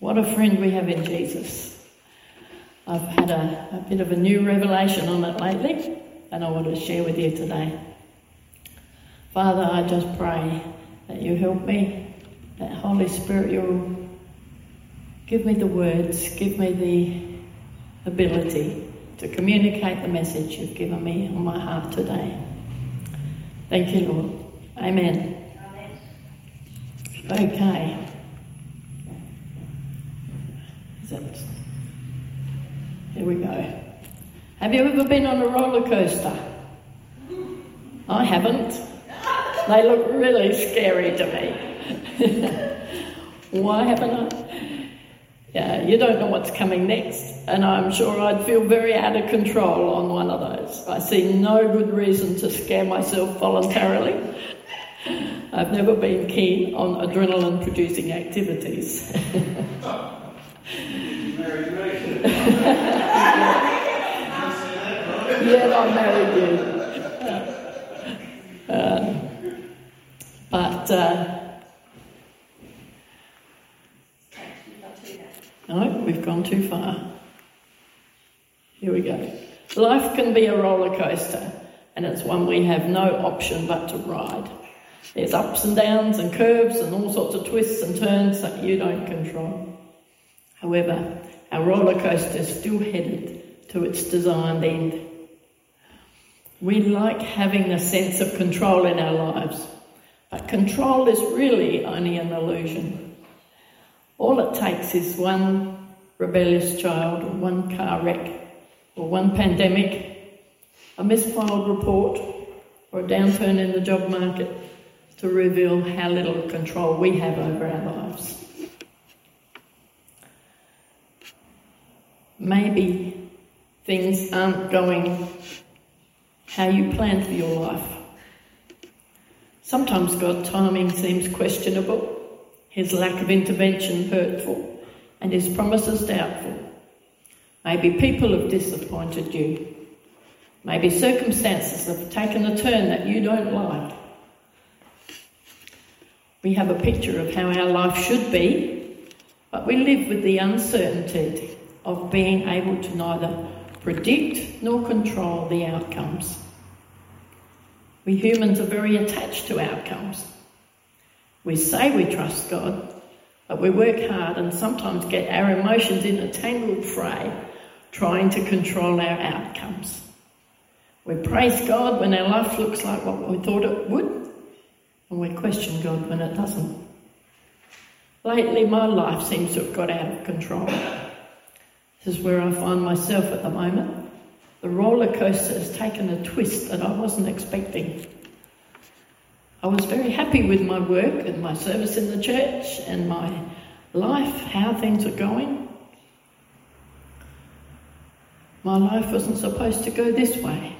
What a friend we have in Jesus. I've had a, a bit of a new revelation on it lately, and I want to share with you today. Father, I just pray that you help me, that Holy Spirit, you'll give me the words, give me the ability to communicate the message you've given me on my heart today. Thank you, Lord. Amen. Amen. Okay. Here we go. Have you ever been on a roller coaster? I haven't. They look really scary to me. Why haven't I? Yeah, you don't know what's coming next, and I'm sure I'd feel very out of control on one of those. I see no good reason to scare myself voluntarily. I've never been keen on adrenaline producing activities. Yet I married you. Uh, but uh, no, we've gone too far. Here we go. Life can be a roller coaster, and it's one we have no option but to ride. There's ups and downs and curves and all sorts of twists and turns that you don't control. However, our roller coaster is still headed to its designed end. We like having a sense of control in our lives, but control is really only an illusion. All it takes is one rebellious child, or one car wreck, or one pandemic, a misfiled report, or a downturn in the job market to reveal how little control we have over our lives. Maybe things aren't going how you planned for your life. Sometimes God's timing seems questionable, His lack of intervention hurtful, and His promises doubtful. Maybe people have disappointed you. Maybe circumstances have taken a turn that you don't like. We have a picture of how our life should be, but we live with the uncertainty of being able to neither predict nor control the outcomes. We humans are very attached to outcomes. We say we trust God, but we work hard and sometimes get our emotions in a tangled fray trying to control our outcomes. We praise God when our life looks like what we thought it would, and we question God when it doesn't. Lately, my life seems to have got out of control. This is where I find myself at the moment. The roller coaster has taken a twist that I wasn't expecting. I was very happy with my work and my service in the church and my life, how things are going. My life wasn't supposed to go this way.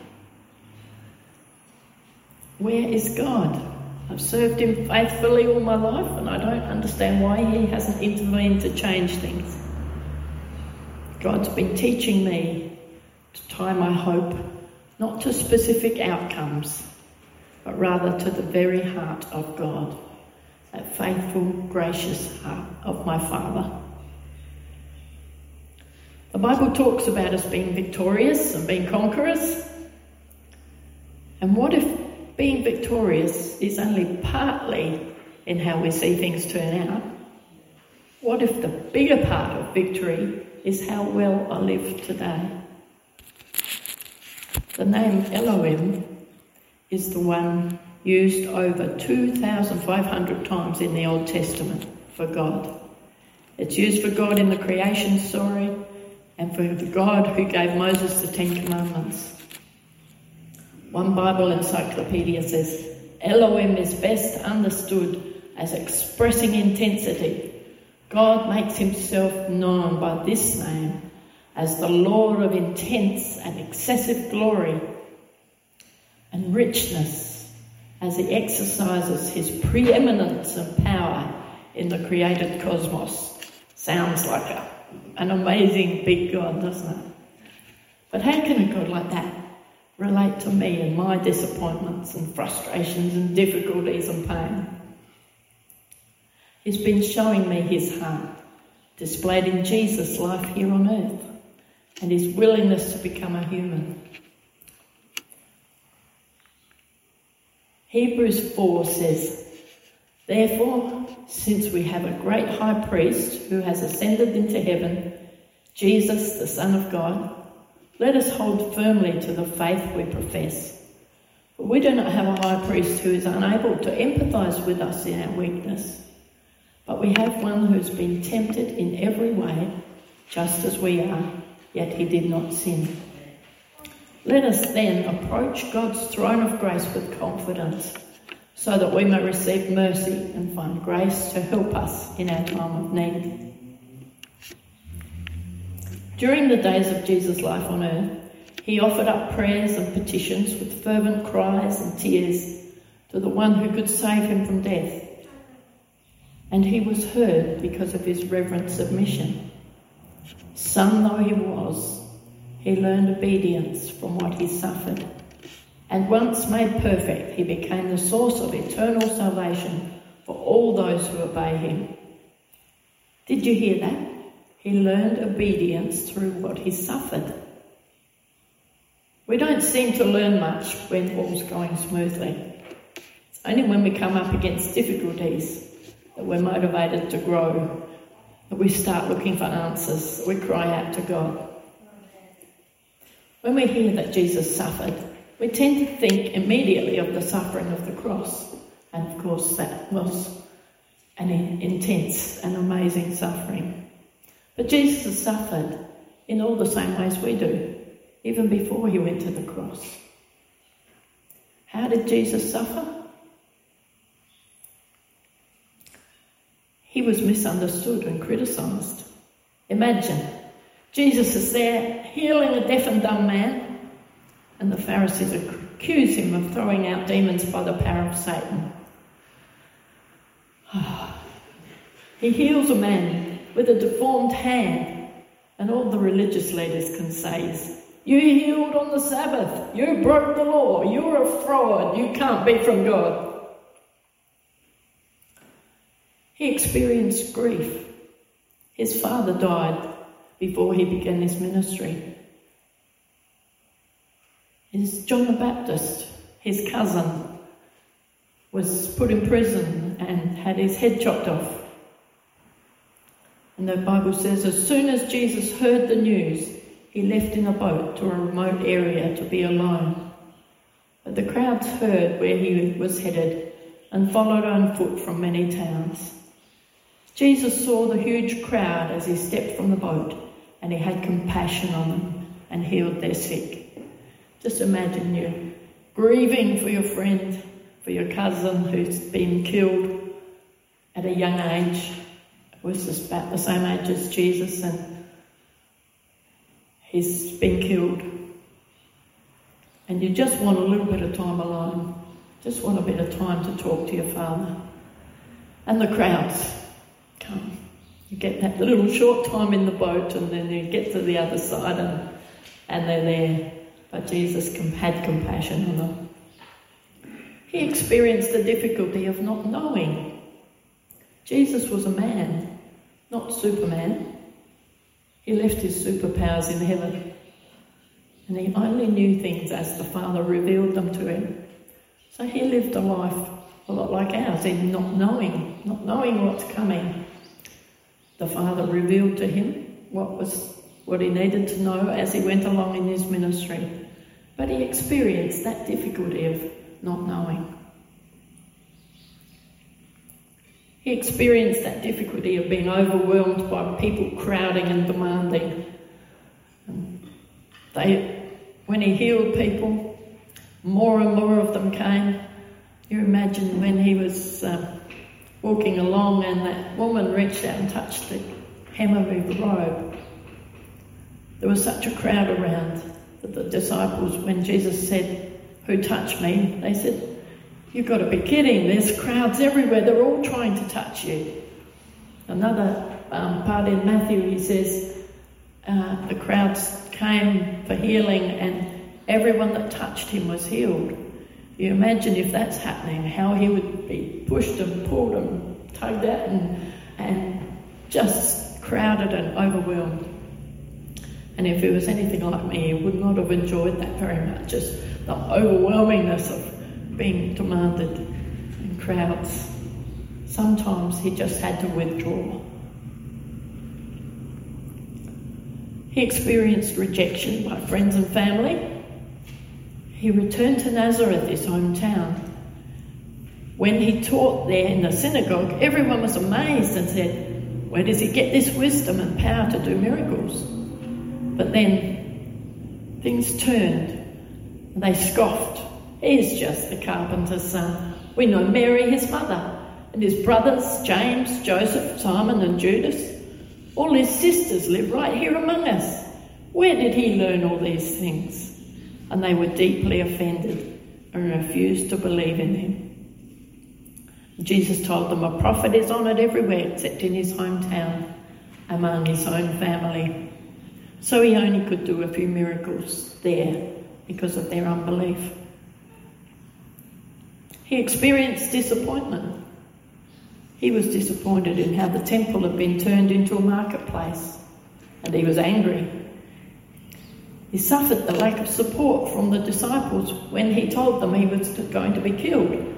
Where is God? I've served Him faithfully all my life and I don't understand why He hasn't intervened to change things. God's been teaching me to tie my hope not to specific outcomes, but rather to the very heart of God, that faithful, gracious heart of my Father. The Bible talks about us being victorious and being conquerors. And what if being victorious is only partly in how we see things turn out? What if the bigger part of victory is how well I live today. The name Elohim is the one used over 2,500 times in the Old Testament for God. It's used for God in the creation story and for the God who gave Moses the Ten Commandments. One Bible encyclopedia says Elohim is best understood as expressing intensity God makes himself known by this name as the Lord of intense and excessive glory and richness as he exercises his preeminence and power in the created cosmos. Sounds like a, an amazing big God, doesn't it? But how can a God like that relate to me and my disappointments and frustrations and difficulties and pain? He's been showing me his heart displayed in Jesus' life here on earth and his willingness to become a human. Hebrews 4 says, Therefore, since we have a great high priest who has ascended into heaven, Jesus, the Son of God, let us hold firmly to the faith we profess. For we do not have a high priest who is unable to empathize with us in our weakness, but we have one who's been tempted in every way, just as we are, yet he did not sin. Let us then approach God's throne of grace with confidence, so that we may receive mercy and find grace to help us in our time of need. During the days of Jesus' life on earth, he offered up prayers and petitions with fervent cries and tears to the one who could save him from death. And he was heard because of his reverent submission. Son though he was, he learned obedience from what he suffered. And once made perfect, he became the source of eternal salvation for all those who obey him. Did you hear that? He learned obedience through what he suffered. We don't seem to learn much when all's going smoothly. It's only when we come up against difficulties that we're motivated to grow, that we start looking for answers, we cry out to God. When we hear that Jesus suffered, we tend to think immediately of the suffering of the cross. And of course, that was an intense and amazing suffering. But Jesus suffered in all the same ways we do, even before he went to the cross. How did Jesus suffer? He was misunderstood and criticised. Imagine, Jesus is there healing a deaf and dumb man, and the Pharisees accuse him of throwing out demons by the power of Satan. he heals a man with a deformed hand. And all the religious leaders can say is, You healed on the Sabbath. You broke the law. You're a fraud. You can't be from God. He experienced grief. His father died before he began his ministry. His John the Baptist, his cousin, was put in prison and had his head chopped off. And the Bible says, as soon as Jesus heard the news, he left in a boat to a remote area to be alone. But the crowds heard where he was headed and followed on foot from many towns. Jesus saw the huge crowd as he stepped from the boat, and he had compassion on them and healed their sick. Just imagine you grieving for your friend, for your cousin who's been killed at a young age, was about the same age as Jesus and he's been killed. And you just want a little bit of time alone, just want a bit of time to talk to your Father. And the crowds You get that little short time in the boat and then you get to the other side and, and they're there. But Jesus had compassion on them. He experienced the difficulty of not knowing Jesus was a man, not Superman. He left his superpowers in heaven. And he only knew things as the Father revealed them to him. So he lived a life a lot like ours in not knowing, not knowing what's coming. The Father revealed to him what was what he needed to know as he went along in his ministry. But he experienced that difficulty of not knowing. He experienced that difficulty of being overwhelmed by people crowding and demanding. They, when he healed people, more and more of them came. You imagine when he was uh, walking along and that woman reached out and touched the hem of his robe. There was such a crowd around that the disciples, when Jesus said, Who touched me? they said, You've got to be kidding. There's crowds everywhere. They're all trying to touch you. Another um, part in Matthew, he says, uh, the crowds came for healing and everyone that touched him was healed. You imagine if that's happening, how he would be pushed and pulled and tugged at and, and just crowded and overwhelmed. And if he was anything like me, he would not have enjoyed that very much, just the overwhelmingness of being demanded in crowds. Sometimes he just had to withdraw. He experienced rejection by friends and family. He returned to Nazareth, his hometown. When he taught there in the synagogue, everyone was amazed and said, Where does he get this wisdom and power to do miracles? But then things turned. And they scoffed. He's just the carpenter's son. We know Mary, his mother, and his brothers, James, Joseph, Simon, and Judas. All his sisters live right here among us. Where did he learn all these things? And they were deeply offended and refused to believe in him. Jesus told them a prophet is honoured everywhere except in his hometown, among his own family. So he only could do a few miracles there because of their unbelief. He experienced disappointment. He was disappointed in how the temple had been turned into a marketplace, and he was angry. He suffered the lack of support from the disciples when he told them he was going to be killed. It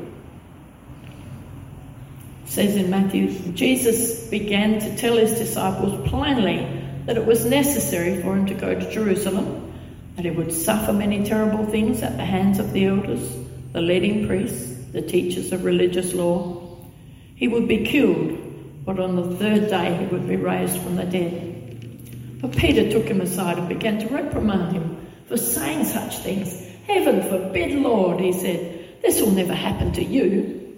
says in Matthew, Jesus began to tell his disciples plainly that it was necessary for him to go to Jerusalem, that he would suffer many terrible things at the hands of the elders, the leading priests, the teachers of religious law. He would be killed, but on the third day he would be raised from the dead. But Peter took him aside and began to reprimand him for saying such things. Heaven forbid, Lord, he said, this will never happen to you.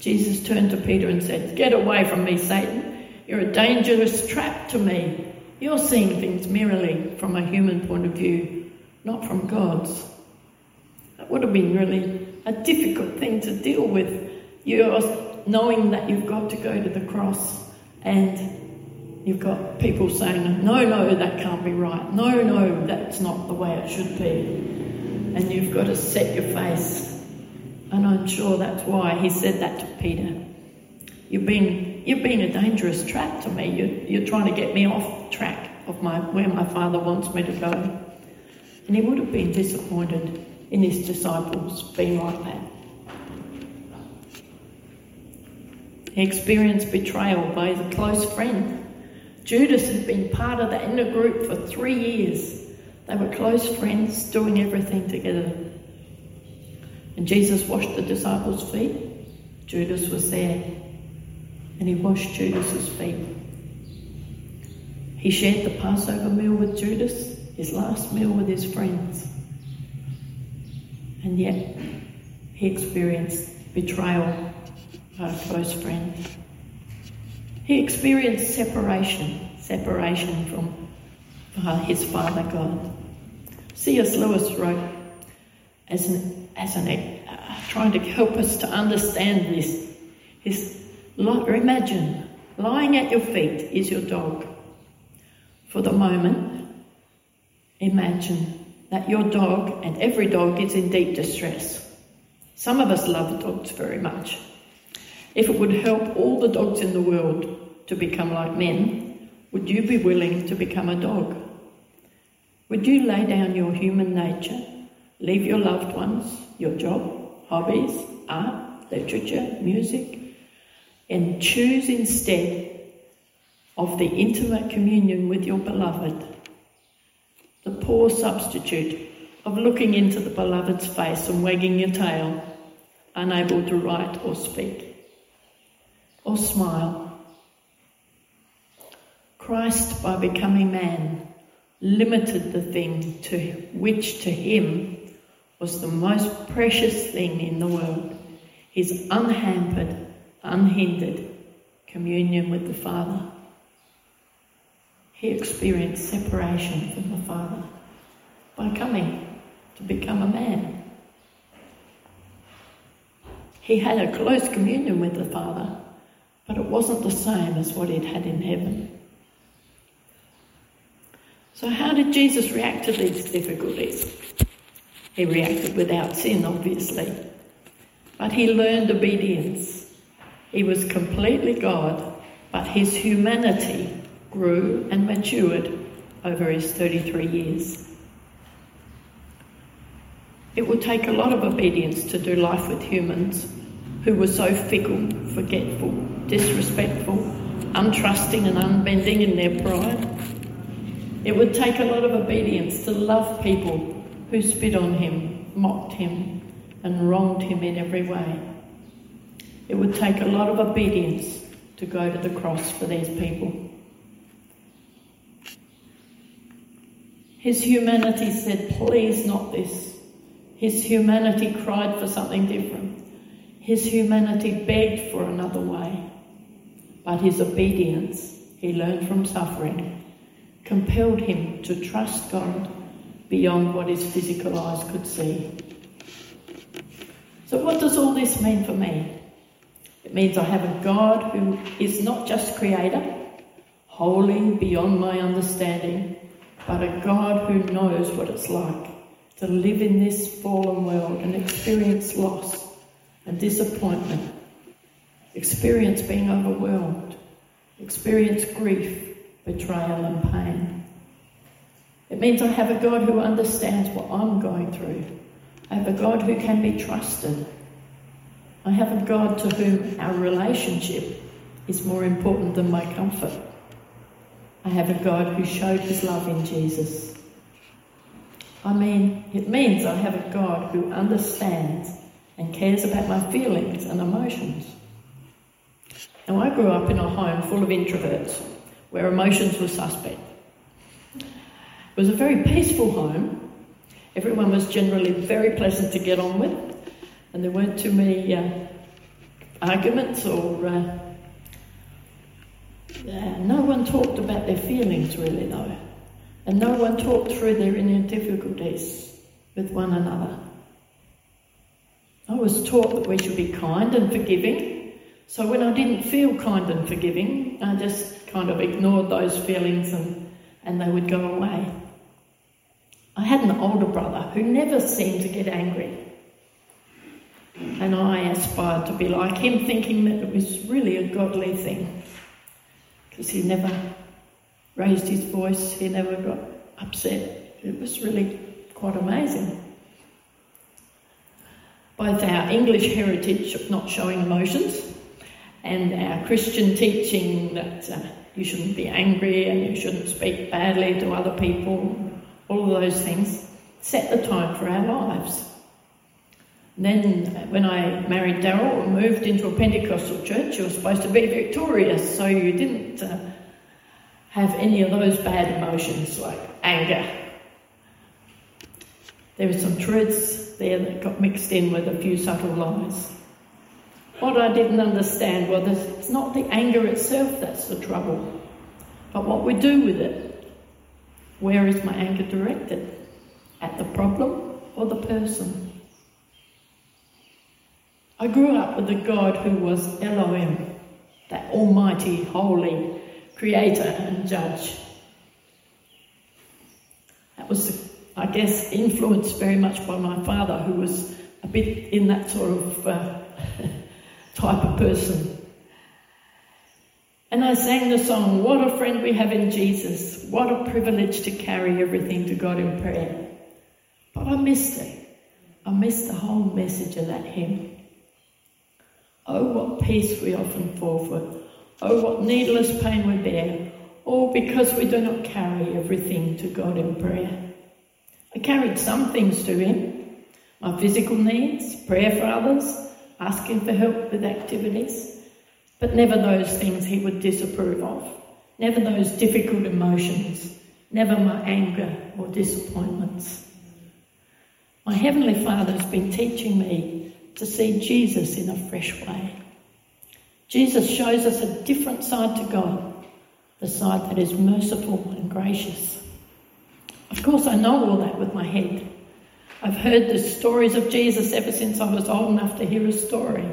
Jesus turned to Peter and said, Get away from me, Satan. You're a dangerous trap to me. You're seeing things merely from a human point of view, not from God's. That would have been really a difficult thing to deal with. You're knowing that you've got to go to the cross and you've got people saying, no, no, that can't be right. No, no, that's not the way it should be. And you've got to set your face. And I'm sure that's why he said that to Peter. You've been, you've been a dangerous trap to me. You're, you're trying to get me off track of my, where my father wants me to go. And he would have been disappointed in his disciples being like that. He experienced betrayal by his close friend. Judas had been part of the inner group for three years. They were close friends, doing everything together. And Jesus washed the disciples' feet. Judas was there and he washed Judas's feet. He shared the Passover meal with Judas, his last meal with his friends. And yet, he experienced betrayal by a close friend. He experienced separation, separation from his Father God. C.S. Lewis wrote, as an, as an uh, trying to help us to understand this, his Imagine lying at your feet is your dog. For the moment, imagine that your dog and every dog is in deep distress. Some of us love dogs very much. If it would help all the dogs in the world to become like men, would you be willing to become a dog? Would you lay down your human nature, leave your loved ones, your job, hobbies, art, literature, music, and choose instead of the intimate communion with your beloved, the poor substitute of looking into the beloved's face and wagging your tail, unable to write or speak or smile. Christ, by becoming man, limited the thing to which to him was the most precious thing in the world, his unhampered unhindered communion with the Father. He experienced separation from the Father by coming to become a man. He had a close communion with the Father, but it wasn't the same as what he'd had in heaven. So, how did Jesus react to these difficulties? He reacted without sin, obviously, but he learned obedience he was completely God, but his humanity grew and matured over his 33 years. It would take a lot of obedience to do life with humans who were so fickle, forgetful, disrespectful, untrusting, and unbending in their pride. It would take a lot of obedience to love people who spit on him, mocked him, and wronged him in every way. It would take a lot of obedience to go to the cross for these people. His humanity said, Please, not this. His humanity cried for something different. His humanity begged for another way. But his obedience, he learned from suffering, compelled him to trust God beyond what his physical eyes could see. So, what does all this mean for me? It means I have a God who is not just creator, holy beyond my understanding, but a God who knows what it's like to live in this fallen world and experience loss and disappointment, experience being overwhelmed, experience grief, betrayal, and pain. It means I have a God who understands what I'm going through. I have a God who can be trusted. I have a God to whom our relationship is more important than my comfort. I have a God who showed his love in Jesus. I mean, it means I have a God who understands and cares about my feelings and emotions. Now, I grew up in a home full of introverts where emotions were suspect. It was a very peaceful home. Everyone was generally very pleasant to get on with, and there weren't too many uh, arguments or. Uh, no one talked about their feelings really, though. And no one talked through their inner difficulties with one another. I was taught that we should be kind and forgiving. So when I didn't feel kind and forgiving, I just kind of ignored those feelings and, and they would go away. I had an older brother who never seemed to get angry. And I aspired to be like him, thinking that it was really a godly thing. Because he never raised his voice, he never got upset. It was really quite amazing. Both our English heritage of not showing emotions and our Christian teaching that uh, you shouldn't be angry and you shouldn't speak badly to other people, all of those things, set the tone for our lives. And then, uh, when I married Daryl and moved into a Pentecostal church, you were supposed to be victorious, so you didn't uh, have any of those bad emotions like anger. There were some truths there that got mixed in with a few subtle lies. What I didn't understand was it's not the anger itself that's the trouble, but what we do with it. Where is my anger directed? At the problem or the person? I grew up with a God who was Elohim, that almighty, holy, creator and judge. That was, I guess, influenced very much by my father, who was a bit in that sort of uh, type of person. And I sang the song, What a friend we have in Jesus. What a privilege to carry everything to God in prayer. But I missed it. I missed the whole message of that hymn. Oh, what peace we often forfeit Oh, what needless pain we bear, all because we do not carry everything to God in prayer. I carried some things to Him my physical needs, prayer for others, asking for help with activities, but never those things He would disapprove of, never those difficult emotions, never my anger or disappointments. My Heavenly Father has been teaching me to see Jesus in a fresh way. Jesus shows us a different side to God, the side that is merciful and gracious. Of course, I know all that with my head. I've heard the stories of Jesus ever since I was old enough to hear a story.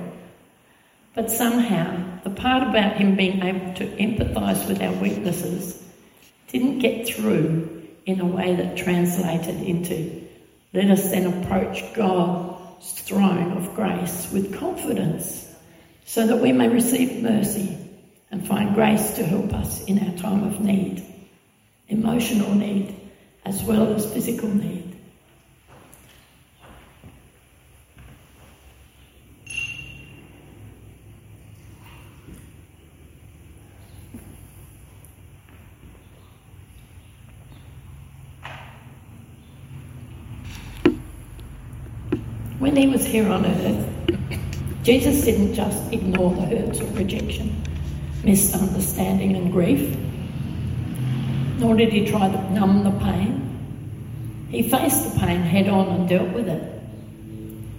But somehow, the part about him being able to empathise with our weaknesses didn't get through in a way that translated into let us then approach God's throne of grace with confidence so that we may receive mercy and find grace to help us in our time of need, emotional need, as well as physical need. When he was here on earth, Jesus didn't just ignore the hurts of rejection, misunderstanding, and grief, nor did he try to numb the pain. He faced the pain head on and dealt with it.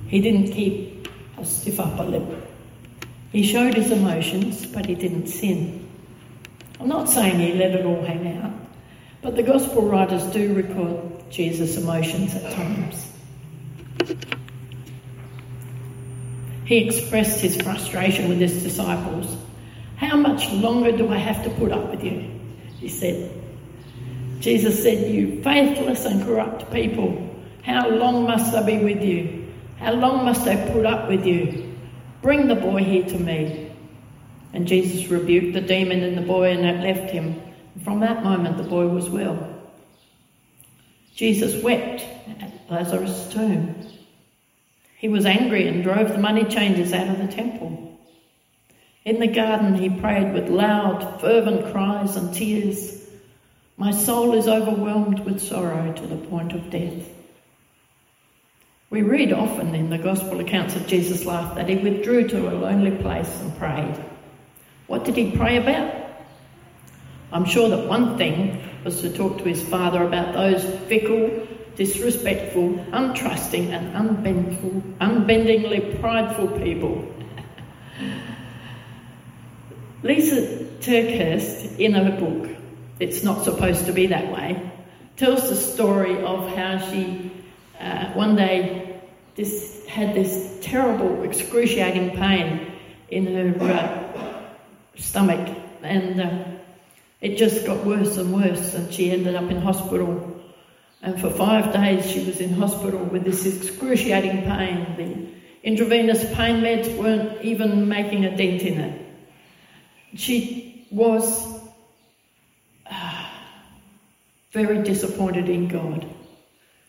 He didn't keep a stiff upper lip. He showed his emotions, but he didn't sin. I'm not saying he let it all hang out, but the gospel writers do record Jesus' emotions at times. He expressed his frustration with his disciples. How much longer do I have to put up with you? He said. Jesus said, You faithless and corrupt people, how long must I be with you? How long must I put up with you? Bring the boy here to me. And Jesus rebuked the demon in the boy, and it left him. And From that moment, the boy was well. Jesus wept at Lazarus' tomb. He was angry and drove the money changers out of the temple. In the garden, he prayed with loud, fervent cries and tears. My soul is overwhelmed with sorrow to the point of death. We read often in the gospel accounts of Jesus' life that he withdrew to a lonely place and prayed. What did he pray about? I'm sure that one thing was to talk to his father about those fickle, disrespectful, untrusting, and unbendingly prideful people. Lysa TerKeurst, in her book, It's Not Supposed to Be That Way, tells the story of how she uh, one day this, had this terrible, excruciating pain in her uh, stomach, and uh, it just got worse and worse, and she ended up in hospital and for five days, she was in hospital with this excruciating pain. The intravenous pain meds weren't even making a dent in it. She was uh, very disappointed in God.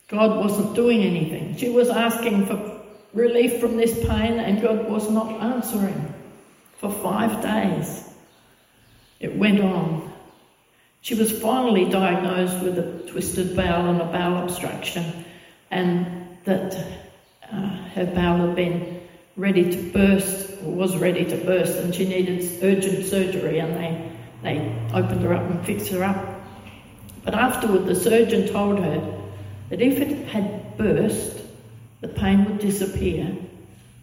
God wasn't doing anything. She was asking for relief from this pain, and God was not answering for five days. It went on. She was finally diagnosed with a twisted bowel and a bowel obstruction, and that uh, her bowel had been ready to burst, or was ready to burst, and she needed urgent surgery, and they, they opened her up and fixed her up. But afterward, the surgeon told her that if it had burst, the pain would disappear,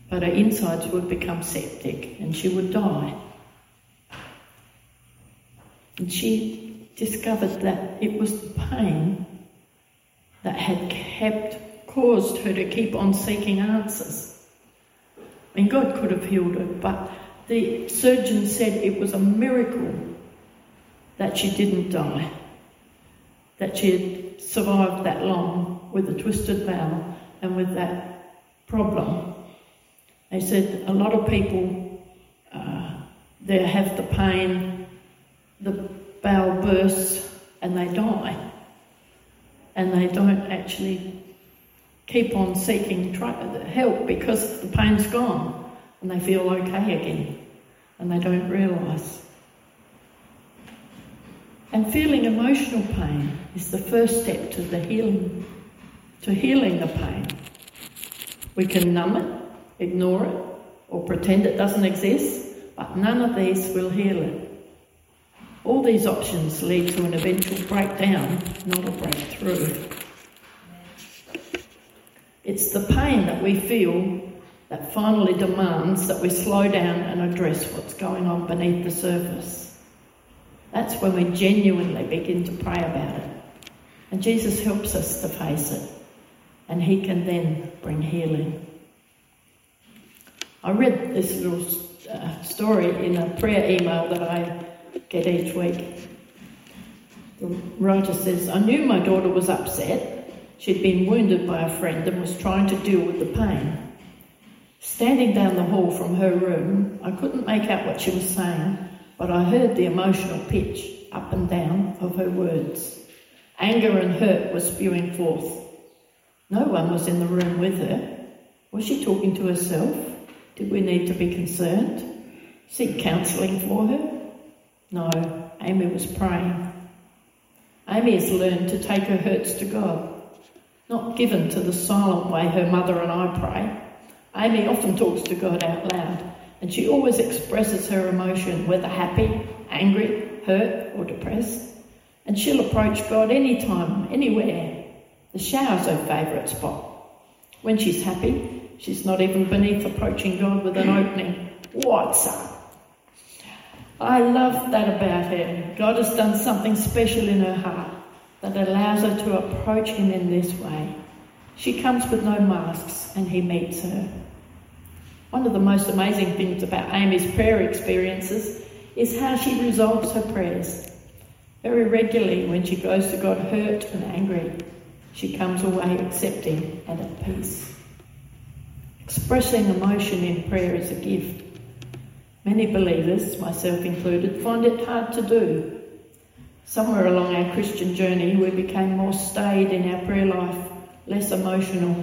but her insides would become septic and she would die. And she discovered that it was the pain that had kept, caused her to keep on seeking answers. I mean, God could have healed her, but the surgeon said it was a miracle that she didn't die, that she had survived that long with a twisted bowel and with that problem. They said a lot of people, uh, they have the pain, the bowel bursts and they die. And they don't actually keep on seeking help because the pain's gone and they feel okay again and they don't realise. And feeling emotional pain is the first step to the healing, to healing the pain. We can numb it, ignore it, or pretend it doesn't exist, but none of these will heal it. All these options lead to an eventual breakdown, not a breakthrough. It's the pain that we feel that finally demands that we slow down and address what's going on beneath the surface. That's when we genuinely begin to pray about it. And Jesus helps us to face it, and He can then bring healing. I read this little uh, story in a prayer email that I get each week. The writer says, I knew my daughter was upset. She'd been wounded by a friend and was trying to deal with the pain. Standing down the hall from her room, I couldn't make out what she was saying, but I heard the emotional pitch up and down of her words. Anger and hurt were spewing forth. No one was in the room with her. Was she talking to herself? Did we need to be concerned? Seek counselling for her? No, Amy was praying. Amy has learned to take her hurts to God, not given to the silent way her mother and I pray. Amy often talks to God out loud, and she always expresses her emotion, whether happy, angry, hurt, or depressed. And she'll approach God anytime, anywhere. The shower's her favourite spot. When she's happy, she's not even beneath approaching God with an opening. What's up? I love that about her. God has done something special in her heart that allows her to approach Him in this way. She comes with no masks and He meets her. One of the most amazing things about Amy's prayer experiences is how she resolves her prayers. Very regularly, when she goes to God hurt and angry, she comes away accepting and at peace. Expressing emotion in prayer is a gift. Many believers, myself included, find it hard to do. Somewhere along our Christian journey, we became more staid in our prayer life, less emotional.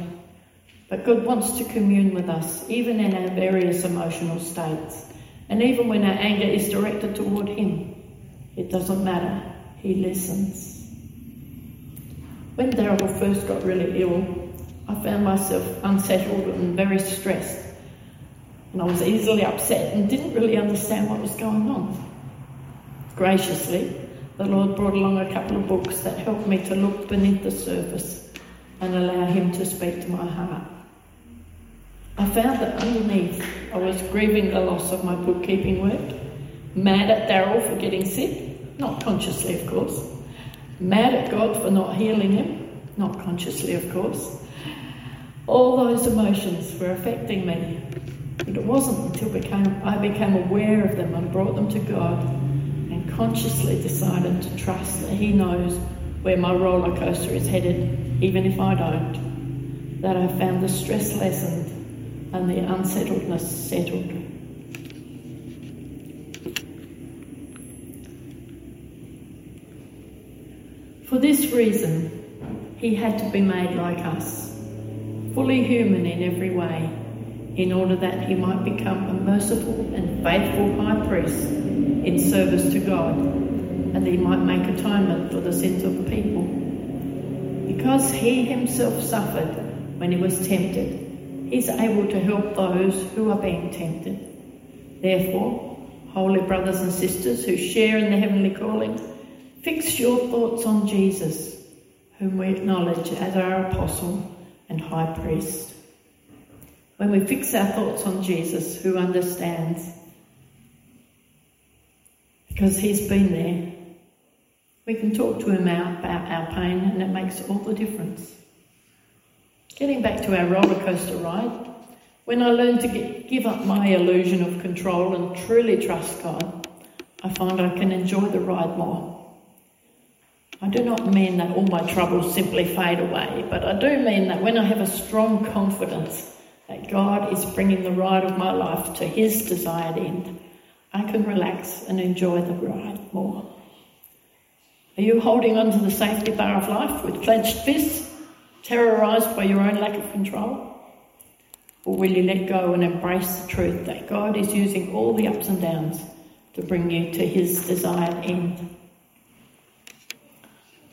But God wants to commune with us, even in our various emotional states, and even when our anger is directed toward Him. It doesn't matter, He listens. When Daryl first got really ill, I found myself unsettled and very stressed and I was easily upset and didn't really understand what was going on. Graciously, the Lord brought along a couple of books that helped me to look beneath the surface and allow Him to speak to my heart. I found that underneath I was grieving the loss of my bookkeeping work, mad at Daryl for getting sick, not consciously, of course, mad at God for not healing him, not consciously, of course. All those emotions were affecting me but it wasn't until became, I became aware of them and brought them to God and consciously decided to trust that He knows where my roller coaster is headed, even if I don't. That I found the stress lessened and the unsettledness settled. For this reason, he had to be made like us, fully human in every way in order that he might become a merciful and faithful high priest in service to God, and he might make atonement for the sins of the people. Because he himself suffered when he was tempted, he's able to help those who are being tempted. Therefore, holy brothers and sisters who share in the heavenly calling, fix your thoughts on Jesus, whom we acknowledge as our apostle and high priest. When we fix our thoughts on Jesus, who understands, because he's been there, we can talk to him about our pain and it makes all the difference. Getting back to our roller coaster ride, when I learn to get, give up my illusion of control and truly trust God, I find I can enjoy the ride more. I do not mean that all my troubles simply fade away, but I do mean that when I have a strong confidence that God is bringing the ride of my life to His desired end, I can relax and enjoy the ride more. Are you holding on to the safety bar of life with clenched fists, terrorised by your own lack of control? Or will you let go and embrace the truth that God is using all the ups and downs to bring you to His desired end?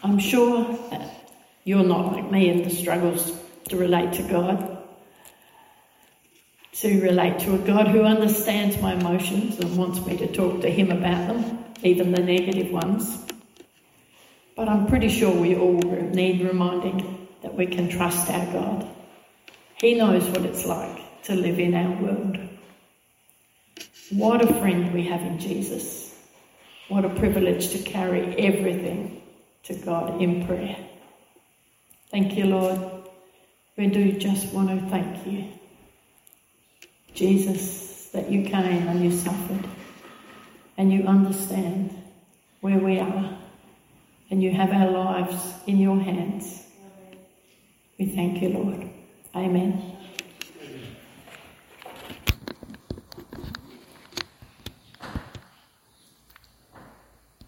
I'm sure that you're not like me in the struggles to relate to God to relate to a God who understands my emotions and wants me to talk to Him about them, even the negative ones. But I'm pretty sure we all need reminding that we can trust our God. He knows what it's like to live in our world. What a friend we have in Jesus. What a privilege to carry everything to God in prayer. Thank you, Lord. We do just want to thank you Jesus, that you came and you suffered and you understand where we are and you have our lives in your hands. We thank you, Lord. Amen.